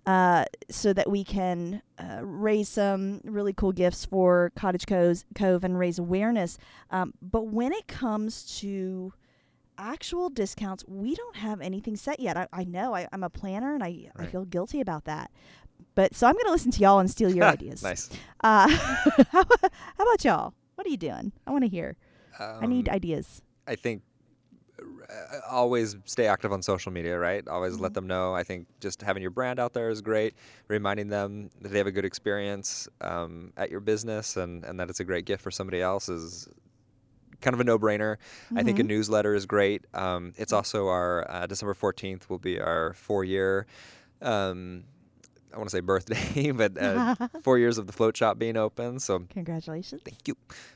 uh, so that we can uh, raise some really cool gifts for Cottage Cove, Cove and raise awareness. Um, but when it comes to actual discounts, we don't have anything set yet. I, I know I, I'm a planner and I, I feel guilty about that. But so I'm going to listen to y'all and steal your ideas. nice. Uh, how, how about y'all? What are you doing? I want to hear. I need Um, ideas. I think uh, always stay active on social media, right? Always Mm-hmm. let them know. I think just having your brand out there is great. Reminding them that they have a good experience um, at your business and, and that it's a great gift for somebody else is kind of a no-brainer. I think a Mhm. newsletter is great. Um, it's also our uh, December 14th will be our four-year. Um, I want to say birthday, but uh, four years of the float shop being open. So Congratulations. Thank you.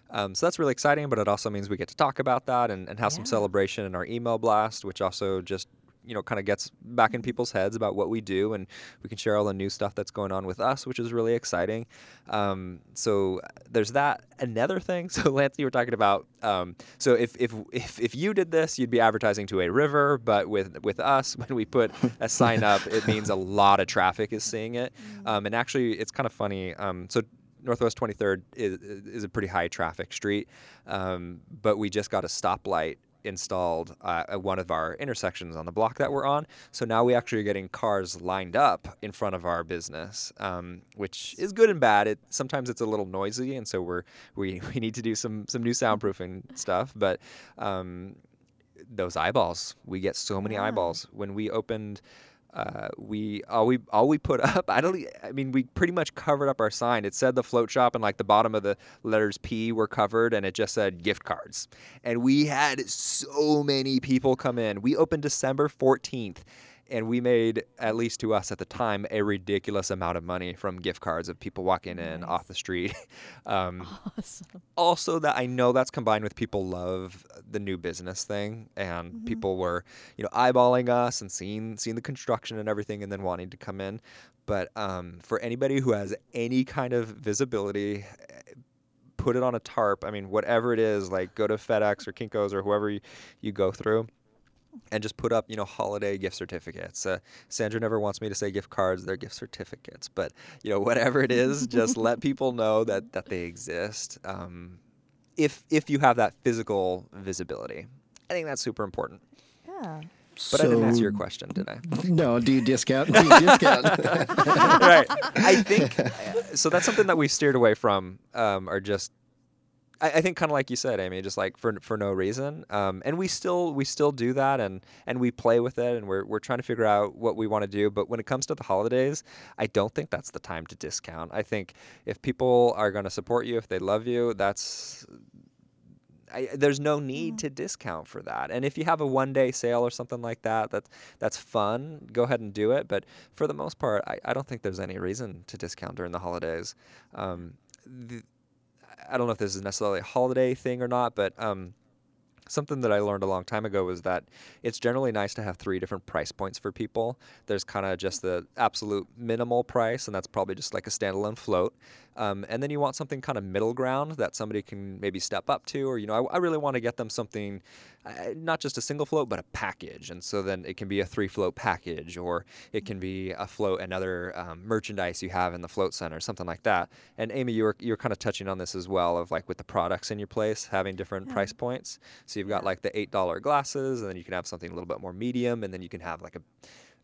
Um, so that's really exciting, but it also means we get to talk about that and, and have some celebration in our email blast, which also just you know kind of gets back in people's heads about what we do, and we can share all the new stuff that's going on with us, which is really exciting. Um, so there's that. Another thing. So Lance, you were talking about. Um, so if, if if if you did this, you'd be advertising to a river, but with with us, when we put a sign up, it means a lot of traffic is seeing it. Um, and actually, it's kind of funny. Um, so Northwest 23rd is, is a pretty high traffic street, um, but we just got a stoplight installed uh, at one of our intersections on the block that we're on. So now we actually are getting cars lined up in front of our business, um, which is good and bad. It sometimes it's a little noisy, and so we're we, we need to do some some new soundproofing stuff. But um, those eyeballs, we get so many Yeah. eyeballs when we opened. Uh, we all we all we put up. I don't. I mean, we pretty much covered up our sign. It said the float shop, and like the bottom of the letters P were covered, and it just said gift cards. And we had so many people come in. We opened December fourteenth, and we made at least to us at the time a ridiculous amount of money from gift cards of people walking in off the street. um, Awesome. also that I know that's combined with people love the new business thing and people were, you know, eyeballing us and seeing seeing the construction and everything and then wanting to come in. But um, for anybody who has any kind of visibility, eh, put it on a tarp. I mean, whatever it is, like go to FedEx or Kinko's or whoever you, you go through and just put up, you know, holiday gift certificates. Uh, Sandra never wants me to say gift cards; they're gift certificates. But you know, whatever it is, just let people know that that they exist. Um, if if you have that physical visibility, I think that's super important. Yeah. But I didn't answer your question, did I? No, do you discount? Do you discount? right. I think so. That's something that we've steered away from, um, or just. I, I think kind of like you said, Amy, just like for for no reason, um, and we still we still do that, and and we play with it, and we're we're trying to figure out what we want to do. But when it comes to the holidays, I don't think that's the time to discount. I think if people are going to support you, if they love you, that's I, there's no need to discount for that. And if you have a one day sale or something like that, that that's fun. Go ahead and do it. But for the most part, I, I don't think there's any reason to discount during the holidays. Um, the, I don't know if this is necessarily a holiday thing or not, but um, something that I learned a long time ago was that it's generally nice to have three different price points for people. There's kind of just the absolute minimal price, and that's probably just like a standalone float. Um, and then you want something kind of middle ground that somebody can maybe step up to, or you know, I, I really want to get them something, uh, not just a single float, but a package. And so then it can be a three float package, or it can be a float and other um, merchandise you have in the float center, something like that. And Amy, you were you were kind of touching on this as well, of like with the products in your place having different price points. So you've got like the eight dollar glasses, and then you can have something a little bit more medium, and then you can have like a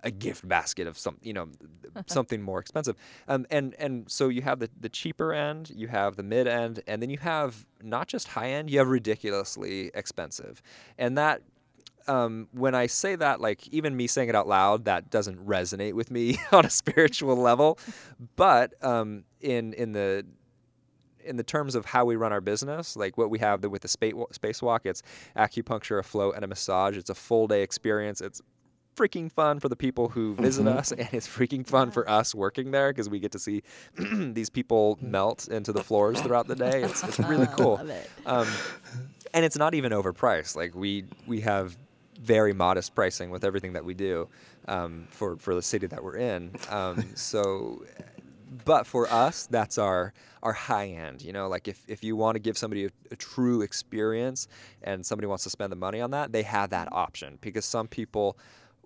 a gift basket of some, you know, something more expensive. Um, and and so you have the the cheaper end, you have the mid end, and then you have not just high end, you have ridiculously expensive, and that. Um, when I say that, like even me saying it out loud, that doesn't resonate with me on a spiritual level. But um, in in the in the terms of how we run our business, like what we have with the space spacewalk, it's acupuncture, a float, and a massage. It's a full day experience. It's freaking fun for the people who visit us, and it's freaking fun for us working there because we get to see these people melt into the floors throughout the day. It's, it's really I cool. love it. Um, and it's not even overpriced. Like we we have very modest pricing with everything that we do um, for for the city that we're in. Um, so, but for us, that's our our high end. You know, like if if you want to give somebody a, a true experience and somebody wants to spend the money on that, they have that option because some people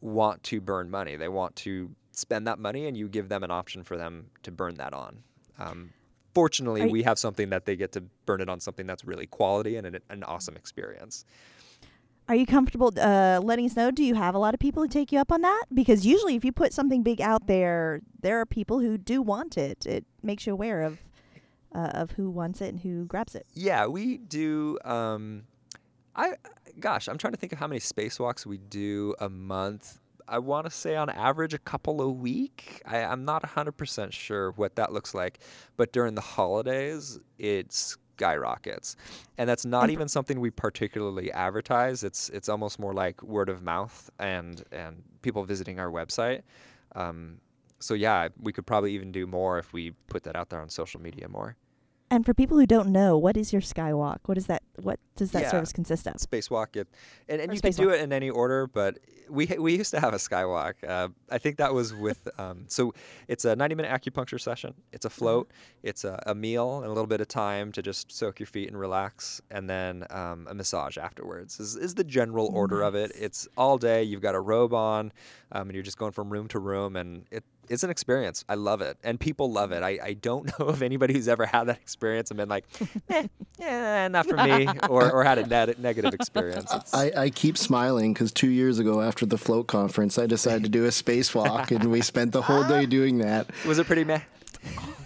want to burn money. They want to spend that money, and you give them an option for them to burn that on. Um, fortunately, Are y- we have something that they get to burn it on something that's really quality and an, an awesome experience. Are you comfortable uh, letting us know? Do you have a lot of people who take you up on that? Because usually, if you put something big out there, there are people who do want it. It makes you aware of uh, of who wants it and who grabs it. Yeah, we do. Um, I gosh, I'm trying to think of how many spacewalks we do a month. I want to say on average a couple a week. I, I'm not 100% sure what that looks like, but during the holidays, it skyrockets, and that's not even something we particularly advertise. It's it's almost more like word of mouth and and people visiting our website. Um, so yeah, we could probably even do more if we put that out there on social media more. And for people who don't know, what is your skywalk? What is that? What does that Yeah. service consist of? spacewalk it and, and Or you can do it in any order but we we used to have a skywalk uh, i think that was with um, so it's a 90 minute acupuncture session it's a float it's a, a meal and a little bit of time to just soak your feet and relax and then um, a massage afterwards is, is the general order of it it's all day you've got a robe on um, and you're just going from room to room and it it's an experience. I love it, and people love it. I, I don't know of anybody who's ever had that experience and been like, eh, yeah, not for me, or, or had a net, negative experience. I, I keep smiling because two years ago, after the float conference, I decided to do a spacewalk, and we spent the whole day doing that. was it pretty meh?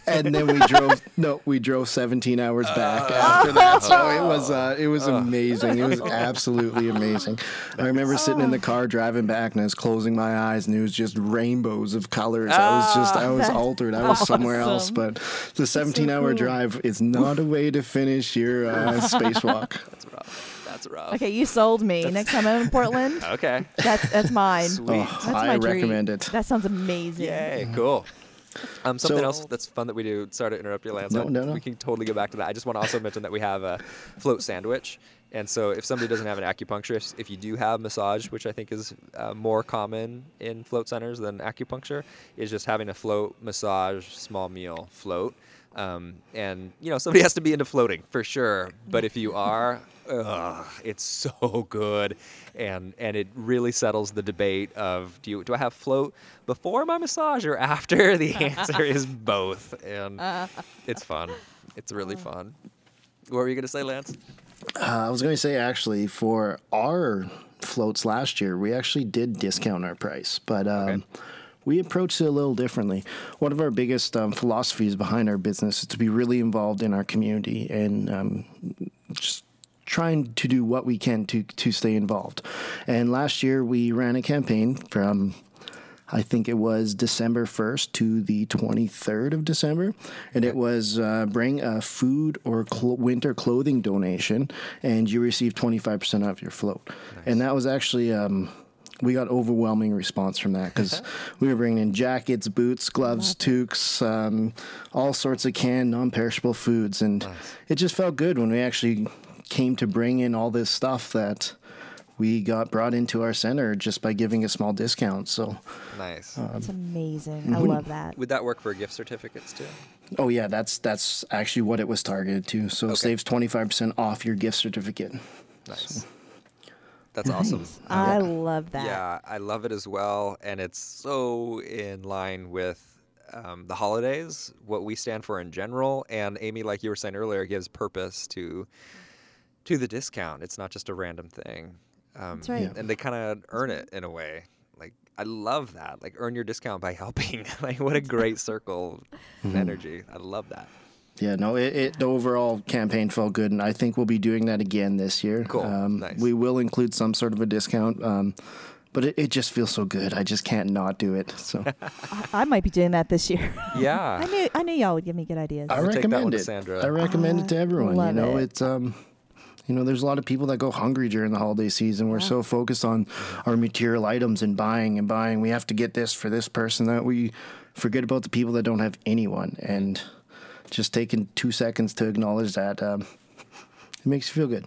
And then we drove. No, we drove 17 hours back after that. So it was uh, it was amazing. It was absolutely amazing. I remember sitting in the car driving back, and I was closing my eyes, and it was just rainbows of colors. I was just I was altered. I was somewhere else. But the 17 hour cool. drive is not a way to finish your uh, spacewalk. That's rough. That's rough. Okay, you sold me. Next time I'm in Portland, Okay. that's that's mine. Sweet. Oh, That's I my dream. recommend it. That sounds amazing. Yay, cool. Um, something So- else that's fun that we do. Sorry to interrupt you, Lance. No, no, no. We can totally go back to that. I just want to also mention that we have a float sandwich. And so, if somebody doesn't have an acupuncturist, if you do have massage, which I think is uh, more common in float centers than acupuncture, is just having a float, massage, small meal, float. Um, and you know, somebody has to be into floating for sure. But if you are, ugh, it's so good, and and it really settles the debate of do you do I have float before my massage or after? The answer is both, and it's fun. It's really fun. What were you gonna say, Lance? Uh, I was going to say actually for our floats last year, we actually did discount our price, but um, we approached it a little differently. One of our biggest um, philosophies behind our business is to be really involved in our community and um, just trying to do what we can to to stay involved. And last year we ran a campaign from I think it was December 1st to the 23rd of December. And it was uh, bring a food or cl- winter clothing donation, and you receive 25% off your float. And that was actually. Um, we got overwhelming response from that because we were bringing in jackets, boots, gloves, toques, um, all sorts of canned, non-perishable foods, and it just felt good when we actually came to bring in all this stuff that we got brought into our center just by giving a small discount. So, Nice. That's amazing. I love that. Would that work for gift certificates too? oh yeah, that's that's actually what it was targeted to. So it saves twenty five percent off your gift certificate. Nice. That's awesome. I love that. Yeah, I love it as well, and it's so in line with um, the holidays, what we stand for in general. And Amy, like you were saying earlier, gives purpose to to the discount. It's not just a random thing. Um, That's right. And they kind of earn it in a way. Like I love that. Like earn your discount by helping. like what a great circle of energy. I love that. Yeah, no, it, it the overall campaign felt good, and I think we'll be doing that again this year. Cool, Um, nice. We will include some sort of a discount, um, but it, it just feels so good. I just can't not do it. So I, I might be doing that this year. Yeah, I Yeah. knew I knew y'all would give me good ideas. I We'll take that one recommend to it. Sandra. I recommend it to I everyone. You know, it. it's um, you know, there's a lot of people that go hungry during the holiday season. We're so focused on our material items and buying and buying. We have to get this for this person that we forget about the people that don't have anyone. And just taking two seconds to acknowledge that, um, it makes you feel good.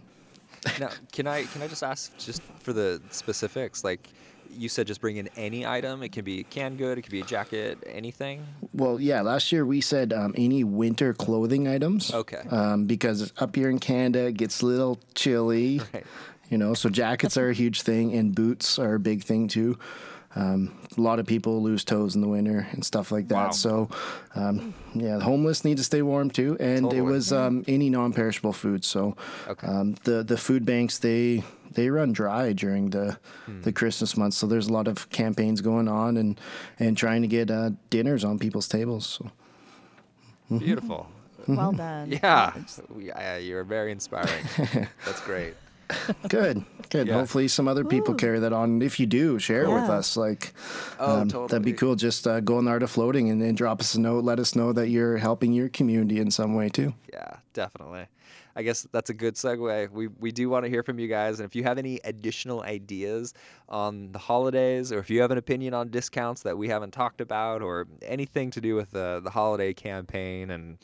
now, can I can I just ask just for the specifics? Like you said, just bring in any item. It can be a canned good. It could be a jacket. Anything. Well, yeah, last year we said um, any winter clothing items. Okay. Um, because up here in Canada, it gets a little chilly. Right. You know, so jackets are a huge thing, and boots are a big thing too. Um, a lot of people lose toes in the winter and stuff like that. Wow. So, um, yeah, the homeless need to stay warm too. And it was um, any non-perishable food. So, Okay. um, the the food banks they they run dry during the the Christmas months. So there's a lot of campaigns going on and and trying to get uh, dinners on people's tables. So. Beautiful. well done. Yeah. Yeah, you're very inspiring. That's great. Good, good. Yeah. Hopefully, some other people Ooh. carry that on. If you do, share it with us. Like, Oh, um, totally. that'd be cool. Just uh, go on the art of floating and then drop us a note. Let us know that you're helping your community in some way too. Yeah, definitely. I guess that's a good segue. We we do want to hear from you guys, and if you have any additional ideas on the holidays, or if you have an opinion on discounts that we haven't talked about, or anything to do with the the holiday campaign and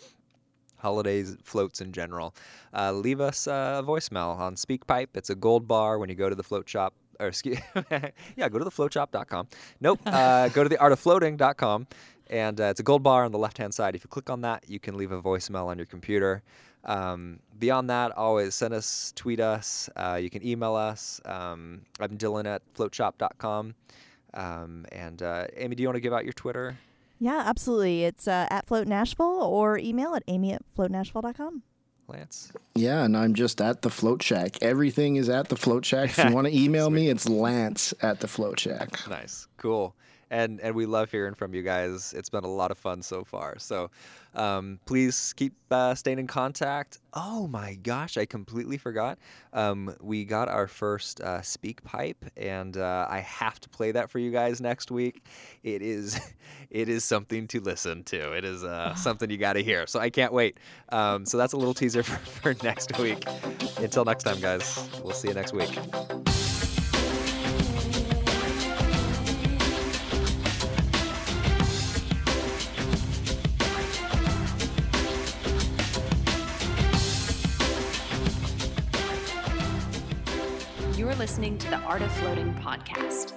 holidays floats in general, uh, leave us a voicemail on SpeakPipe. It's a gold bar when you go to the float shop. Or excuse, yeah, go to thefloatshop.com. Nope, uh, go to theartoffloating.com, and uh, it's a gold bar on the left-hand side. If you click on that, you can leave a voicemail on your computer. Um, beyond that, always send us, tweet us. Uh, you can email us. Um, I'm Dylan at floatshop.com. Um, and uh, Amy, do you want to give out your Twitter? Yeah, absolutely. It's uh, at Float Nashville or email at amy at floatnashville.com. Lance. Yeah, and I'm just at the Float Shack. Everything is at the Float Shack. If you want to email me, it's Lance at the Float Shack. Nice, cool, and and we love hearing from you guys. It's been a lot of fun so far. So, um, please keep uh, staying in contact. Oh my gosh, I completely forgot. Um, we got our first uh, SpeakPipe, and uh, I have to play that for you guys next week. It is, it is something to listen to. It is uh, something you got to hear. So I can't wait. Um, so that's a little teaser for, for next week. Until next time, guys. We'll see you next week. Listening to the Art of Floating podcast.